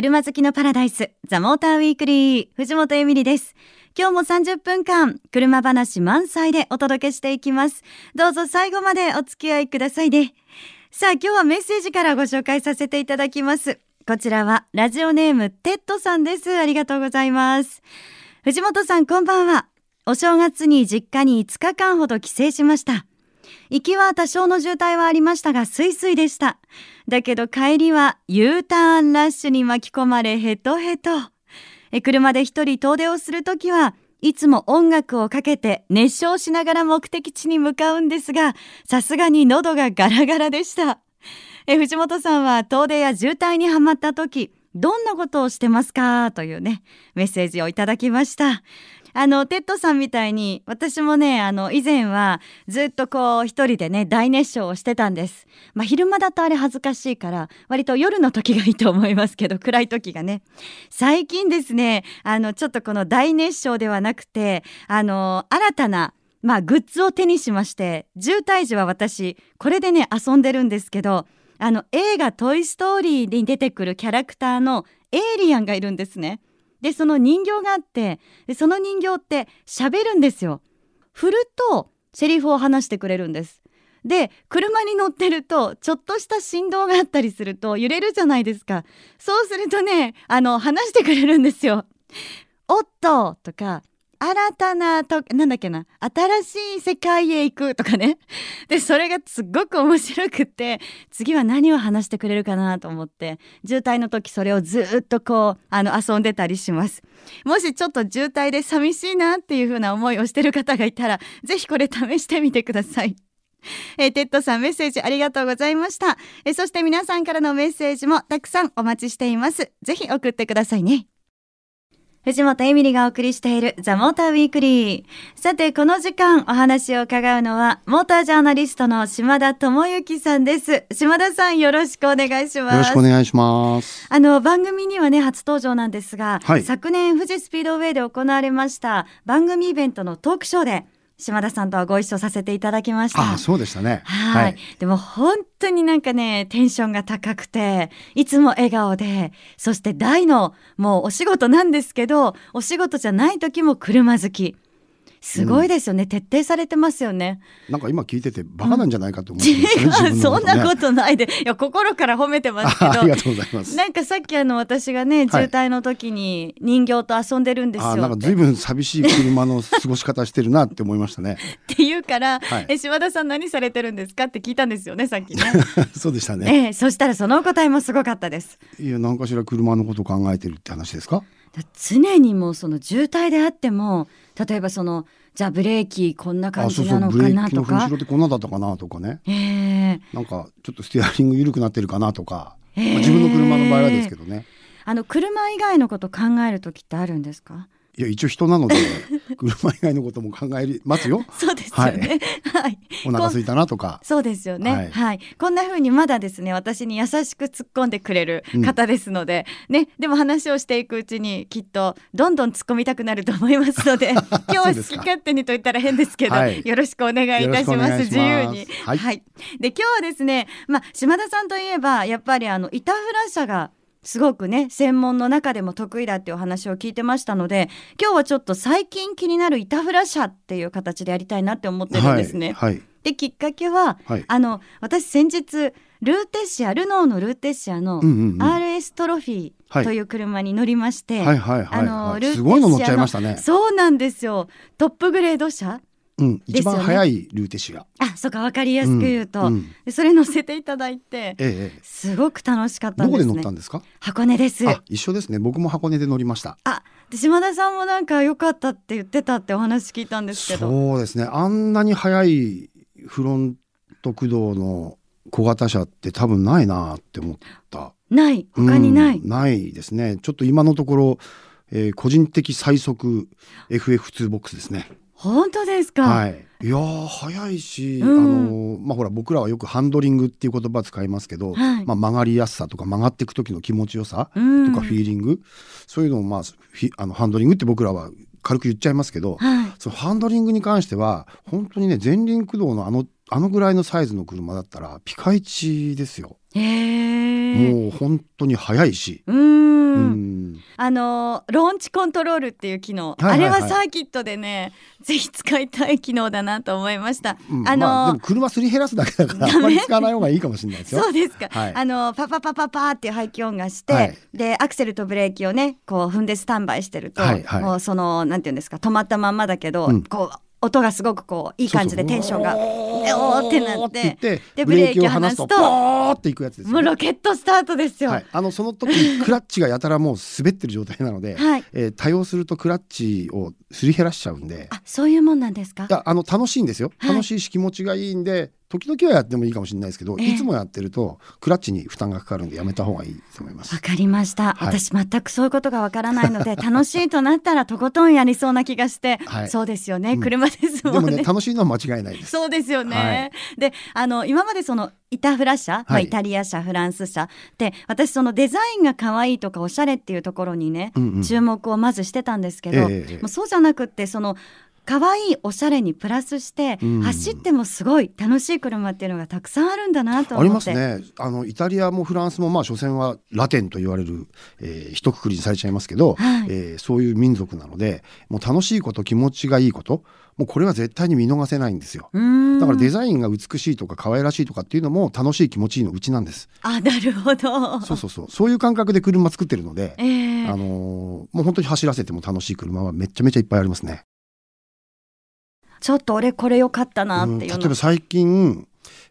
車好きのパラダイスザモーターウィークリー藤本エミリです。今日も30分間車話満載でお届けしていきます。どうぞ最後までお付き合いくださいね。さあ今日はメッセージからご紹介させていただきます。こちらはラジオネームテッドさんです。ありがとうございます。藤本さんこんばんは。お正月に実家に5日間ほど帰省しました。行きは多少の渋滞はありましたが、スイスイでした。だけど帰りは U ターンラッシュに巻き込まれヘトヘト。え車で一人遠出をするときはいつも音楽をかけて熱唱しながら目的地に向かうんですが、さすがに喉がガラガラでした。え藤本さんは遠出や渋滞にはまった時、どんなことをしてますか？というね、メッセージをいただきました。あの、テッドさんみたいに、私もね、あの、以前はずっとこう、一人でね、大熱唱をしてたんです。まあ、昼間だとあれ恥ずかしいから、割と夜の時がいいと思いますけど、暗い時がね。最近ですね、あの、ちょっとこの大熱唱ではなくて、あの、新たな、まあ、グッズを手にしまして、渋滞時は私、これでね、遊んでるんですけど、あの、映画トイストーリーに出てくるキャラクターのエイリアンがいるんですね。でその人形があってでその人形って喋るんですよ。振るとセリフを話してくれるんです。で車に乗ってるとちょっとした振動があったりすると揺れるじゃないですか。そうするとねあの話してくれるんですよ。おっととか新たなと、なんだっけな、新しい世界へ行くとかね。で、それがすっごく面白くって、次は何を話してくれるかなと思って、渋滞の時それをずっとこう、あの、遊んでたりします。もしちょっと渋滞で寂しいなっていう風な思いをしてる方がいたら、ぜひこれ試してみてください。えー、テッドさんメッセージありがとうございました、えー、そして皆さんからのメッセージもたくさんお待ちしています。ぜひ送ってくださいね。藤本エミリがお送りしているザ・モーターウィークリー。さて、この時間お話を伺うのは、モータージャーナリストの島田智之さんです。島田さん、よろしくお願いします。よろしくお願いします。あの、番組にはね、初登場なんですが、はい、昨年富士スピードウェイで行われました番組イベントのトークショーで、島田さんとはご一緒させていただきました。あそうでしたね。はいはい、でも本当になんかね、テンションが高くて、いつも笑顔で、そして大のもうお仕事なんですけど、お仕事じゃない時も車好き。すごいですよね、うん、徹底されてますよね。なんか今聞いててバカなんじゃないかと思ってね、うん、そんなことないで、いや心から褒めてますけど。ありがとうございます。なんかさっきあの私がね渋滞の時に人形と遊んでるんですよ。はい、なんか随分寂しい車の過ごし方してるなって思いましたね。っていうから、はい、え島田さん何されてるんですかって聞いたんですよねさっきね。そうでしたね。えー、そしたらそのお答えもすごかったです。いや何かしら車のこと考えてるって話ですか？常にもその渋滞であっても例えばそのじゃあブレーキこんな感じなのかなとか。後ろってこんなだったかなとかね、え。ー、なんかちょっとステアリング緩くなってるかなとか、え。ー、まあ、自分の車の場合はですけどね。あの車以外のこと考える時ってあるんですか？いや一応人なので 車以外のことも考えますよ。そうですよね。はい。お腹空いたなとか。そうですよね。はい。はい、こんな風にまだですね私に優しく突っ込んでくれる方ですので、うん、ねでも話をしていくうちにきっとどんどん突っ込みたくなると思いますので 今日は好き勝手にと言ったら変ですけど、はい、よろしくお願いいたします自由に。はい、はい。で今日はですねまあ島田さんといえばやっぱりあの板フラ車がすごくね専門の中でも得意だっていうお話を聞いてましたので今日はちょっと最近気になる板フラ社っていう形でやりたいなって思ってるんですね。はいはい、できっかけは、はい、あの私先日ルーテッシアルノーのルーテッシアの RS トロフィーという車に乗りまして、あのルーテッシアのすごいの乗っちゃいましたね。そうなんですよ。トップグレード車うん、一番早いルーテシが。あ、そうか、わかりやすく言うと、それ乗せていただいて、ええ、すごく楽しかったどこで乗ったんですか？箱根です。一緒ですね。僕も箱根で乗りました。あ、島田さんもなんか良かったって言ってたってお話聞いたんですけど。そうですね。あんなに速いフロント駆動の小型車って多分ないなって思った。ない、他にない、うん、ないですね。ちょっと今のところ、えー、個人的最速 FF2 ボックスですね。本当ですか？はい。いや早いし、うん、あのまあほら僕らはよくハンドリングっていう言葉使いますけど、はい、まあ曲がりやすさとか曲がっていく時の気持ちよさとかフィーリング、うん、そういうのをまああのハンドリングって僕らは軽く言っちゃいますけど、はい、そのハンドリングに関しては本当にね前輪駆動のあのあのぐらいのサイズの車だったらピカイチですよ。もう本当に速いし。うんんあのローンチコントロールっていう機能、はいはいはい、あれはサーキットでねぜひ使いたい機能だなと思いました。うん、あのーまあ、でも車すり減らすだけだからあんまり使わない方がいいかもしれないですよ。そうですか。はい、あのパパパパパっていう排気音がして、はい、でアクセルとブレーキをねこう踏んでスタンバイしてると、はいはい、もうそのなんていうんですか止まったまんまだけど、うん、こう音がすごくこういい感じでテンションがおーってなってでブレーキを離すとボーっていくやつです、ね、もうロケットスタートですよ、はい、あのその時クラッチがやたらもう滑ってる状態なので、はい。えー、多用するとクラッチをすり減らしちゃうんで。あそういうもんなんですか？あの楽しいんですよ。楽しいし気持ちがいいんで、時々はやってもいいかもしれないですけど、えー、いつもやってるとクラッチに負担がかかるんでやめた方がいいと思います。わかりました、はい、私全くそういうことがわからないので楽しいとなったらとことんやりそうな気がして、はい、そうですよね、うん、車ですもんね。でもね楽しいのは間違いないです。そうですよね、はい、であの今までそのイタフラ社、まあ、イタリア社フランス社で私そのデザインが可愛いとかおしゃれっていうところにね、うんうん、注目をまずしてたんですけど、えー、もうそうじゃなくってその可愛いおしゃれにプラスして、うん、走ってもすごい楽しい車っていうのがたくさんあるんだなとありますね。あのイタリアもフランスもまあ所詮はラテンと言われる、えー、一括りにされちゃいますけど、はい、えー、そういう民族なのでもう楽しいこと気持ちがいいこともうこれは絶対に見逃せないんですよ。だからデザインが美しいとか可愛らしいとかっていうのも楽しい気持ちいいのうちなんです。あなるほど。そうそうそう。そういう感覚で車作ってるので、えー、あのー、もう本当に走らせても楽しい車はめちゃめちゃいっぱいありますねちょっと俺これ良かったなっていう、例えば最近、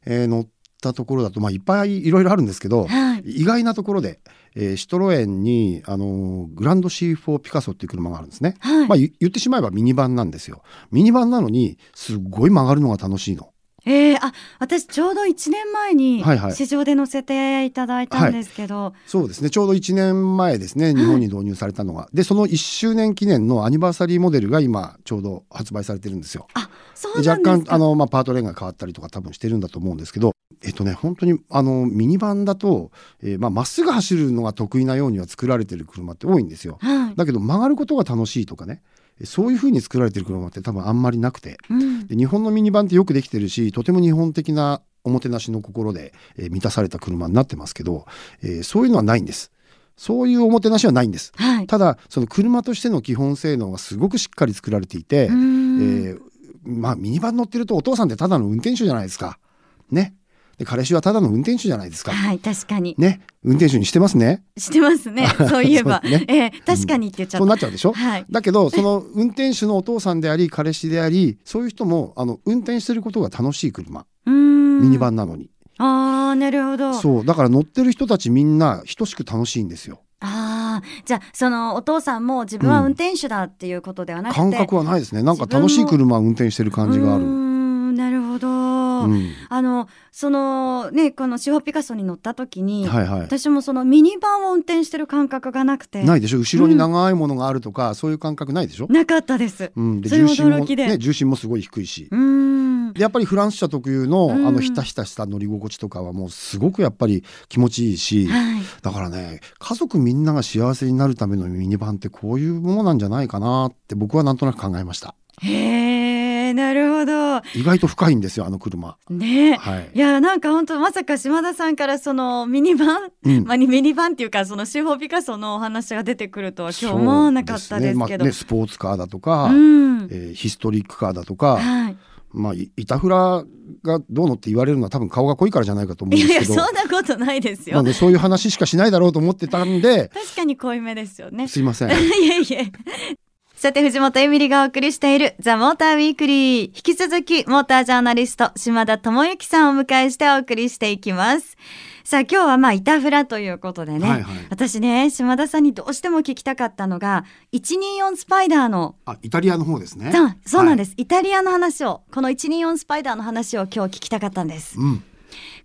えー、乗ったところだと、まあ、いっぱいいろいろあるんですけど、はい、意外なところで、えー、シトロエンにあのグランド C4 ピカソっていう車があるんですね、はい、まあ、言ってしまえばミニバンなんですよ。ミニバンなのにすごい曲がるのが楽しいの。えー、あ私ちょうど1年前に市場で載せていただいたんですけど、はい。はい、そうですね。ちょうど1年前ですね。日本に導入されたのが、はい、でその1周年記念のアニバーサリーモデルが今ちょうど発売されてるんですよ。あそう若干あの、まあ、パートレーンが変わったりとか多分してるんだと思うんですけど。えっとね本当にあのミニバンだとま、えー、まっすぐ走るのが得意なようには作られてる車って多いんですよ。だけど曲がることが楽しいとかねそういうふうに作られてる車って多分あんまりなくて、うん、で日本のミニバンってよくできてるしとても日本的なおもてなしの心で、えー、満たされた車になってますけど、えー、そういうのはないんです。そういうおもてなしはないんです。はい、ただその車としての基本性能がすごくしっかり作られていて、えー、まあミニバン乗ってるとお父さんってただの運転手じゃないですか。ね。で彼氏はただの運転手じゃないですか。はい、確かに。ね、運転手にしてますね。してますね。そういえば、ね、えー、確かにって言っちゃった、うん、そうなっちゃうでしょ？はい。だけどその運転手のお父さんであり彼氏でありそういう人もあの運転してることが楽しい車。ミニバンなのに。ああ、なるほど。そう、だから乗ってる人たちみんな等しく楽しいんですよ。ああ、じゃあそのお父さんも自分は運転手だっていうことではなくて、うん、感覚はないですね。なんか楽しい車を運転してる感じがある。なるほど、うん、あのそのねこのシホピカソに乗った時に、はいはい、私もそのミニバンを運転してる感覚がなくて。ないでしょ？後ろに長いものがあるとか、うん、そういう感覚ないでしょ？なかったです、うん、で重心も、ね、重心もすごい低いし。うん。やっぱりフランス車特有の、あのひたひたした乗り心地とかはもうすごくやっぱり気持ちいいし、はい、だからね家族みんなが幸せになるためのミニバンってこういうものなんじゃないかなって僕はなんとなく考えました。へえなるほど。意外と深いんですよあの車。ね、はい、いやなんか本当まさか島田さんからそのミニバン、うん、まあ、ミニバンっていうかそのシフォーピカソのお話が出てくるとは今日思わなかったですけど、ねまあね、スポーツカーだとか、うん、えー、ヒストリックカーだとか、はい。まあ、いたふらがどうのって言われるのは多分顔が濃いからじゃないかと思うんですけど。いやそんなことないですよ、まあね、そういう話しかしないだろうと思ってたんで。確かに濃いめですよね。すいません。いえいえさて、藤本エミリがお送りしているザ・モーターウィークリー。引き続き、モータージャーナリスト、島田智之さんをお迎えしてお送りしていきます。さあ、今日はまあ、イタフラということでね、はいはい、私ね、島田さんにどうしても聞きたかったのが、124スパイダーの。あ、イタリアの方ですね。そうなんです、はい、イタリアの話を、この124スパイダーの話を今日聞きたかったんです。うん、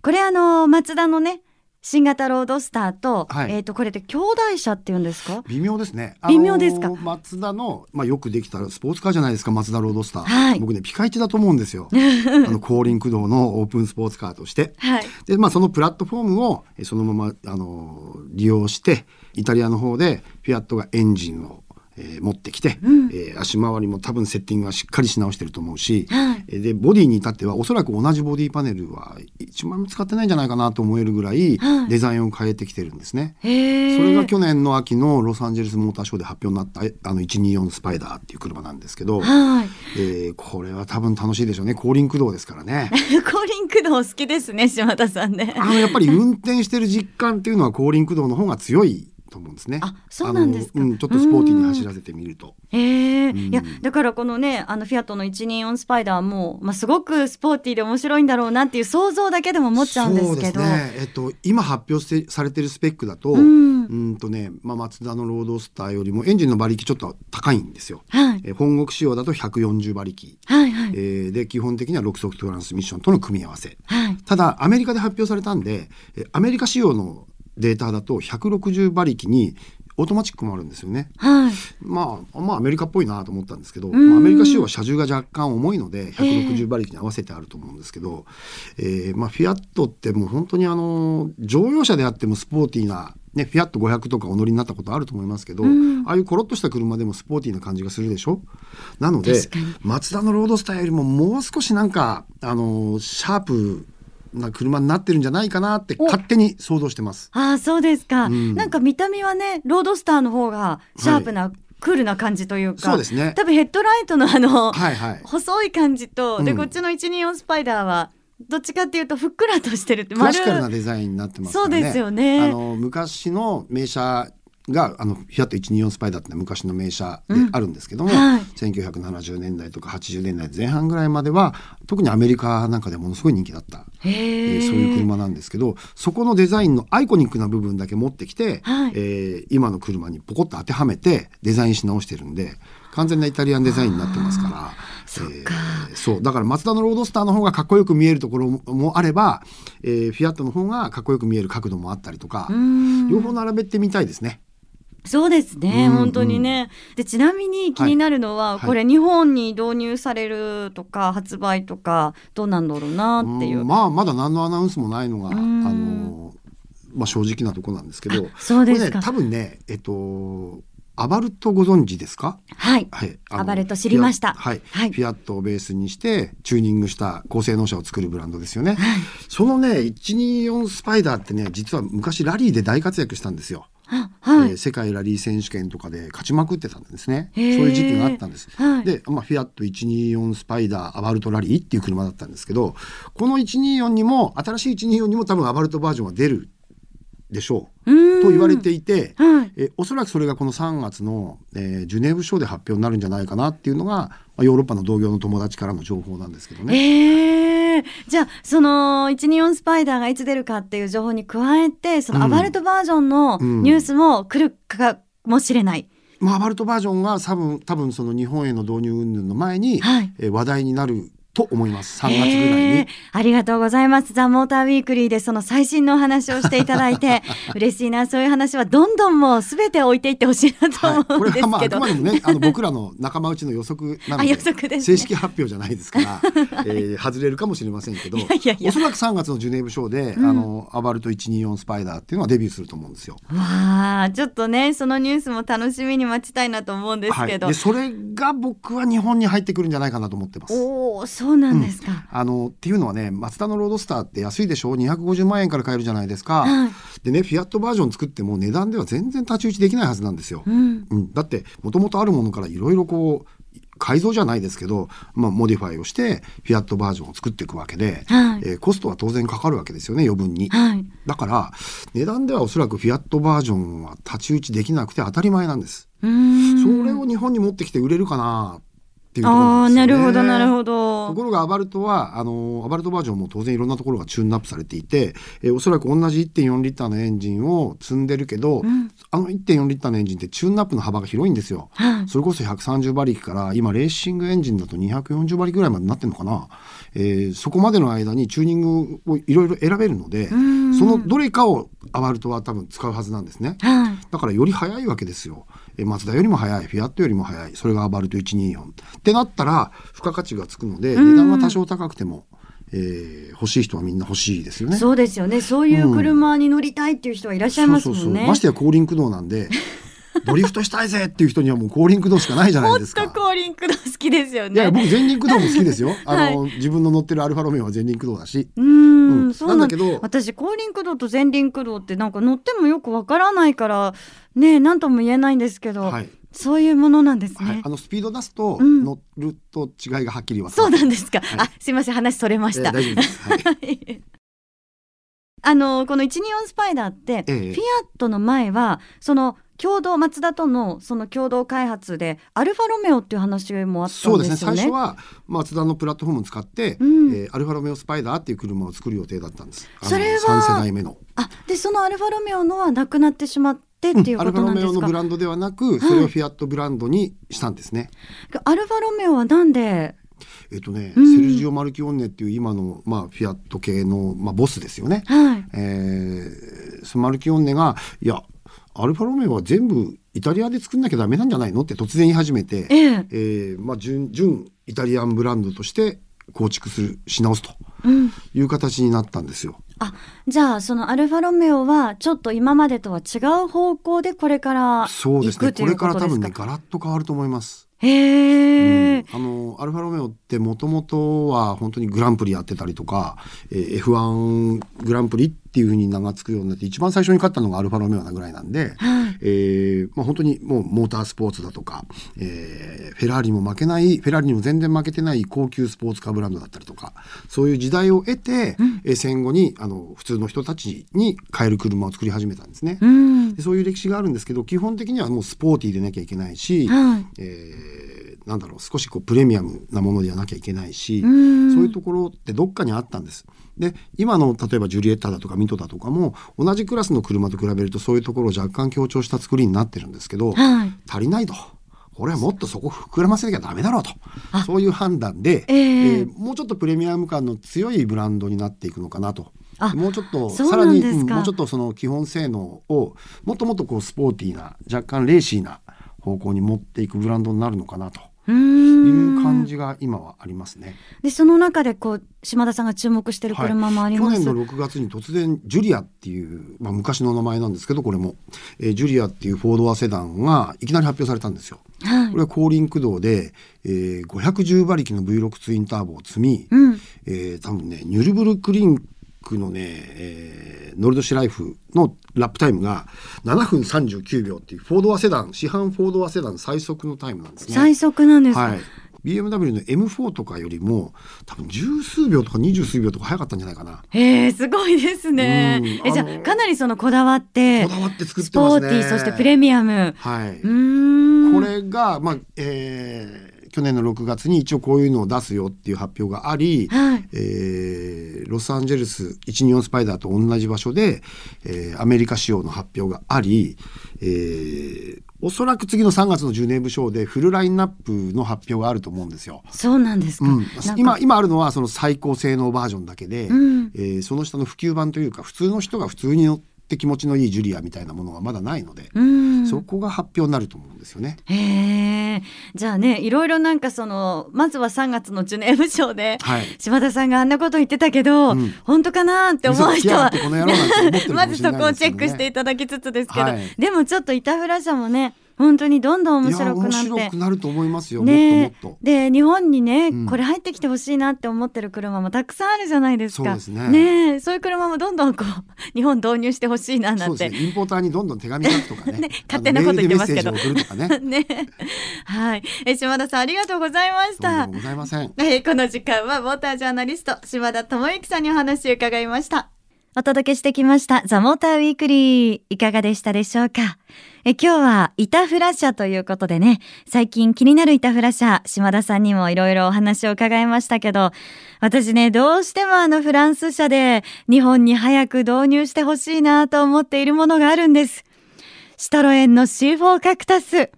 これあの、松田のね、新型ロードスターと、はい、えっ、ー、とこれで兄弟車っていうんですか？微妙ですね。微妙ですか？松田のまあよくできたスポーツカーじゃないですか松田ロードスター、はい、僕ねピカイチだと思うんですよ。あの後輪駆動のオープンスポーツカーとして、はい、でまあそのプラットフォームをそのままあの利用してイタリアの方でフィアットがエンジンをえー、持ってきて、うん、えー、足回りも多分セッティングはしっかりし直してると思うし、はい、でボディに至ってはおそらく同じボディパネルは1枚も使ってないんじゃないかなと思えるぐらいデザインを変えてきてるんですね。はい、それが去年の秋のロサンゼルスモーターショーで発表になったあの124スパイダーっていう車なんですけど、はい、えー、これは多分楽しいでしょうね後輪駆動ですからね。後輪駆動好きですね島田さんね。あのやっぱり運転してる実感っていうのは後輪駆動の方が強いと思うんですね。あ、そうなんですか。うん、ちょっとスポーティーに走らせてみると。へえ、うん、いや、だからこのね、あのフィアットの一二四スパイダーも、まあ、すごくスポーティーで面白いんだろうなっていう想像だけでも思っちゃうんですけど。ね、えっと、今発表されてるスペックだと、うん、うんとね、まあ、マツダのロードスターよりもエンジンの馬力ちょっと高いんですよ。はい、え本国仕様だと140馬力。はいはい、えー、で、基本的には6速トランスミッションとの組み合わせ。はい、ただ、アメリカで発表されたんで、アメリカ仕様のデータだと160馬力にオートマチックもあるんですよね。はい、まあまあアメリカっぽいなと思ったんですけど、まあ、アメリカ仕様は車重が若干重いので160馬力に合わせてあると思うんですけど、えー、まあフィアットってもう本当にあの乗用車であってもスポーティーなね、フィアット500とかお乗りになったことあると思いますけど、うん、ああいうコロッとした車でもスポーティーな感じがするでしょ？なのでマツダのロードスターよりももう少しなんかあのシャープな車になってるんじゃないかなって勝手に想像してます。ああそうですか、うん、なんか見た目はねロードスターの方がシャープな、はいクールな感じというかそうですね。多分ヘッドライトのあの、はいはい、細い感じと、うん、でこっちの124スパイダーはどっちかっていうとふっくらとしてるってクラシカルなデザインになってますからね。そうですよね。あの昔の名車があのフィアット124スパイダーって昔の名車であるんですけども、うんはい、1970年代とか80年代前半ぐらいまでは特にアメリカなんかでものすごい人気だった、えー、そういう車なんですけどそこのデザインのアイコニックな部分だけ持ってきて、はい、えー、今の車にポコッと当てはめてデザインし直してるんで完全なイタリアンデザインになってますから。そえー、そう。だからマツダのロードスターの方がかっこよく見えるところもあれば、えー、フィアットの方がかっこよく見える角度もあったりとか両方並べてみたいですね。そうですね、うんうん、本当にね。でちなみに気になるのは、はい、これ日本に導入されるとか発売とかどうなんだろうなっていう、うまあまだ何のアナウンスもないのが、あのまあ、正直なとこなんですけど。そうですか、ね、多分ねえっとアバルトご存知ですか？はい、はい、アバルト知りました。はい、はい、フィアットをベースにしてチューニングした高性能車を作るブランドですよね、はい、そのね124スパイダーってね実は昔ラリーで大活躍したんですよはい、えー、世界ラリー選手権とかで勝ちまくってたんですね。そういう時期があったんです、はい、で、まあ、フィアット124スパイダーアバルトラリーっていう車だったんですけどこの124にも新しい124にも多分アバルトバージョンは出るでしょう。と言われていて、はい、えおそらくそれがこの3月の、えー、ジュネーブ賞で発表になるんじゃないかなっていうのが、まあ、ヨーロッパの同業の友達からの情報なんですけどね。えー、じゃあその124スパイダーがいつ出るかっていう情報に加えてそのアバルトバージョンのニュースも来るかもしれない。うんうん、まあ、アバルトバージョンが多分多分その日本への導入云々の前に、はい、えー、話題になると思います。3月ぐらいに、ありがとうございます。ザ・モーターウィークリーでその最新のお話をしていただいて 嬉しいな。そういう話はどんどんもうすべて置いていってほしいなと思うんですけど、はい、これはまああくまでもねあの僕らの仲間内の予測なので予測です、ね、正式発表じゃないですから、えー、外れるかもしれませんけどいやいや。いやおそらく3月のジュネーブショーで、うん、あのアバルト124スパイダーっていうのはデビューすると思うんですよ。わあちょっとねそのニュースも楽しみに待ちたいなと思うんですけど、はい、でそれが僕は日本に入ってくるんじゃないかなと思ってます。おおそうなんですか、うん。あのっていうのはねマツダのロードスターって安いでしょ？250万円から買えるじゃないですか、はい、でねフィアットバージョン作っても値段では全然太刀打ちできないはずなんですよ、うん、うん、だってもともとあるものからいろいろこう改造じゃないですけど、まあ、モディファイをしてフィアットバージョンを作っていくわけで、はい、えー、コストは当然かかるわけですよね余分に、はい、だから値段ではおそらくフィアットバージョンは太刀打ちできなくて当たり前なんです。それを日本に持ってきて売れるかなっていうところなんですよね。なるほどなるほど。ところがアバルトはあのアバルトバージョンも当然いろんなところがチューンアップされていて、えー、おそらく同じ1.4リッターのエンジンを積んでるけど、うん、あの1.4リッターのエンジンってチューンアップの幅が広いんですよ。はい、それこそ130馬力から今レーシングエンジンだと240馬力ぐらいまでなってるのかな。えー、そこまでの間にチューニングをいろいろ選べるので、そのどれかをアバルトは多分使うはずなんですね。はい、だからより速いわけですよ。えマツダよりも速いフィアットよりも速いそれがアバルト124ってなったら付加価値がつくので値段が多少高くても、えー、欲しい人はみんな欲しいですよね。そうですよね。そういう車に乗りたいっていう人はいらっしゃいますもんね。そうそうそうましてや後輪駆動なんで ドリフトしたいぜっていう人にはもう後輪駆動しかないじゃないですか。もっと後輪駆動好きですよね。いや僕前輪駆動も好きですよ。あの、はい、自分の乗ってるアルファロメオは前輪駆動だし。うんうん、そうなんだけど私後輪駆動と前輪駆動ってなんか乗ってもよくわからないからね何とも言えないんですけど。はいそういうものなんですね。はい、あのスピード出すと、うん、乗ると違いがはっきり分かる。そうなんですか。はい、あ、すみません、話それました。えー、大丈夫です。はい あのこの124スパイダーって、ええ、フィアットの前はその共同マツダとのその共同開発でアルファロメオっていう話もあったんですよね。そうですね。最初はマツダのプラットフォームを使って、うん、えー、アルファロメオスパイダーっていう車を作る予定だったんです。それは三世代目の。あ、でそのアルファロメオのはなくなってしまって。っていうことなんですか、うん、アルファロメオのブランドではなく、それをフィアットブランドにしたんですね。はい、アルファロメオはなんで？えっとね、うん、セルジオ・マルキオンネっていう今の、まあ、フィアット系の、まあ、ボスですよね。はい、えー、そのマルキオンネがいやアルファロメオは全部イタリアで作んなきゃダメなんじゃないのって突然言い始めて、ええ。えー、まあ、純純イタリアンブランドとして構築するし直すという形になったんですよ。うん、あじゃあそのアルファロメオはちょっと今までとは違う方向でこれからそうですね。これから多分ねガラッと変わると思います。へうん、あのアルファロメオってもともとは本当にグランプリやってたりとか、えー、F1 グランプリっていうふうに名が付くようになって一番最初に勝ったのがアルファロメオなぐらいなんで、はい、えー、まあ、本当にもうモータースポーツだとか、えー、フェラーリも負けないフェラーリにも全然負けてない高級スポーツカーブランドだったりとかそういう時代を得て、うん、え戦後にあの普通の人たちに買える車を作り始めたんですね、うん、でそういう歴史があるんですけど基本的にはもうスポーティーでなきゃいけないし、はい、えー、なんだろう少しこうプレミアムなものではなきゃいけないし、そういうところってどっかにあったんです。で今の例えばジュリエッタだとかミトだとかも同じクラスの車と比べるとそういうところを若干強調した作りになってるんですけど、はい、足りないと。これはもっとそこ膨らませなきゃダメだろうと。そういう判断で、えー、えー、もうちょっとプレミアム感の強いブランドになっていくのかなと。もうちょっとさらに、うん、もうちょっとその基本性能をもっともっとこうスポーティーな若干レーシーな方向に持っていくブランドになるのかなという感じが今はありますね。でその中でこう島田さんが注目している車もあります、はい、去年の6月に突然ジュリアっていう、まあ、昔の名前なんですけどこれも、えー、ジュリアっていうフォードアセダンがいきなり発表されたんですよ。はい、これは後輪駆動で、えー、510馬力の V6 ツインターボを積み、うん、えー、多分ねニュルブルクリンクのね、えー、ノルドシュライフのラップタイムが7分39秒っていうフォードアセダン市販フォードアセダン最速のタイムなんですね。最速なんですか、はい BMW の M4 とかよりも多分十数秒とか二十数秒とか早かったんじゃないかな。へえすごいですね。えじゃあかなりそのこだわってこだわって作ってますね。スポーティーそしてプレミアム。はい。うんこれがまあえー去年の6月に一応こういうのを出すよっていう発表があり、はい、えー、ロサンゼルス124スパイダーと同じ場所で、えー、アメリカ仕様の発表があり、えー、おそらく次の3月のジュネーブショーでフルラインナップの発表があると思うんですよ。そうなんですか。うん、か今今あるのはその最高性能バージョンだけで、うん、えー、その下の普及版というか普通の人が普通に乗ってって気持ちのいいジュリアみたいなものがまだないので、そこが発表になると思うんですよね。へじゃあねいろいろなんかそのまずは3月のジュネーブ賞で、はい、島田さんがあんなこと言ってたけど、うん、本当かなって思う人は まずそこをチェックしていただきつつですけど、はい、でもちょっと板倉社もね本当にどんどん面白くなって。面白くなると思いますよ、ね、もっともっと。で日本にね、うん、これ入ってきてほしいなって思ってる車もたくさんあるじゃないですか。そうですね。ねそういう車もどんどんこう日本導入してほしいななんて、ね、インポーターにどんどん手紙書くとかね。ね勝手なこと言ってますけど。ね。ね。はい。え島田さんありがとうございました。ございません、えこの時間はモータージャーナリスト島田智之さんにお話を伺いましたお届けしてきましたザ・モーターウィークリーいかがでしたでしょうか？え今日はイタフラ社ということでね、最近気になるイタフラ社、島田さんにもいろいろお話を伺いましたけど、私ね、どうしてもあのフランス社で日本に早く導入してほしいなと思っているものがあるんです。シトロエンの C4 カクタス。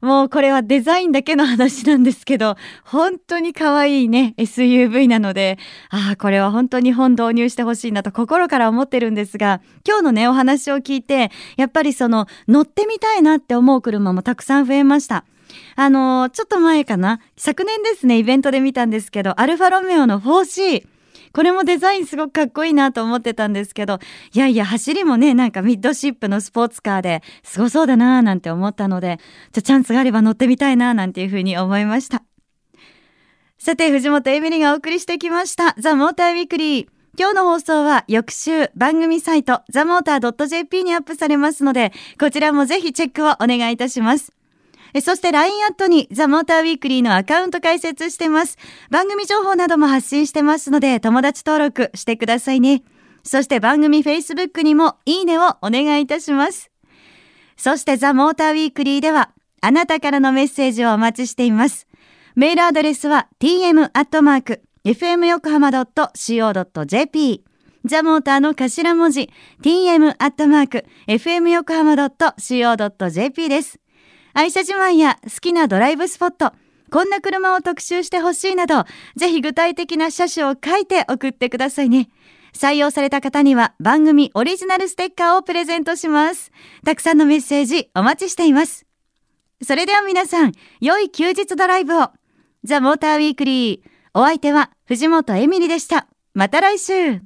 もうこれはデザインだけの話なんですけど、本当に可愛いね、SUV なので、ああ、これは本当に本導入してほしいなと心から思ってるんですが、今日のね、お話を聞いて、やっぱりその乗ってみたいなって思う車もたくさん増えました。あのー、ちょっと前かな、昨年ですね、イベントで見たんですけど、アルファロメオの 4C、これもデザインすごくかっこいいなと思ってたんですけど、いやいや、走りもね、なんかミッドシップのスポーツカーですごそうだなーなんて思ったので、じゃチャンスがあれば乗ってみたいななんていうふうに思いました。さて、藤本エミリがお送りしてきました、ザ・モーターウィークリー。今日の放送は翌週番組サイトザモーター .jp にアップされますので、こちらもぜひチェックをお願いいたします。そして LINE アットにザ・モーターウィークリーのアカウント開設してます。番組情報なども発信してますので、友達登録してくださいね。そして番組 Facebook にもいいねをお願いいたします。そしてザ・モーターウィークリーでは、あなたからのメッセージをお待ちしています。メールアドレスは tm.fmyokohama.co.jp ザ・モーターの頭文字 tm.fmyokohama.co.jp です。愛車自慢や好きなドライブスポット、こんな車を特集してほしいなど、ぜひ具体的な車種を書いて送ってくださいね。採用された方には番組オリジナルステッカーをプレゼントします。たくさんのメッセージお待ちしています。それでは皆さん、良い休日ドライブを。ザ・モーターウィークリー。お相手は藤本エミリでした。また来週。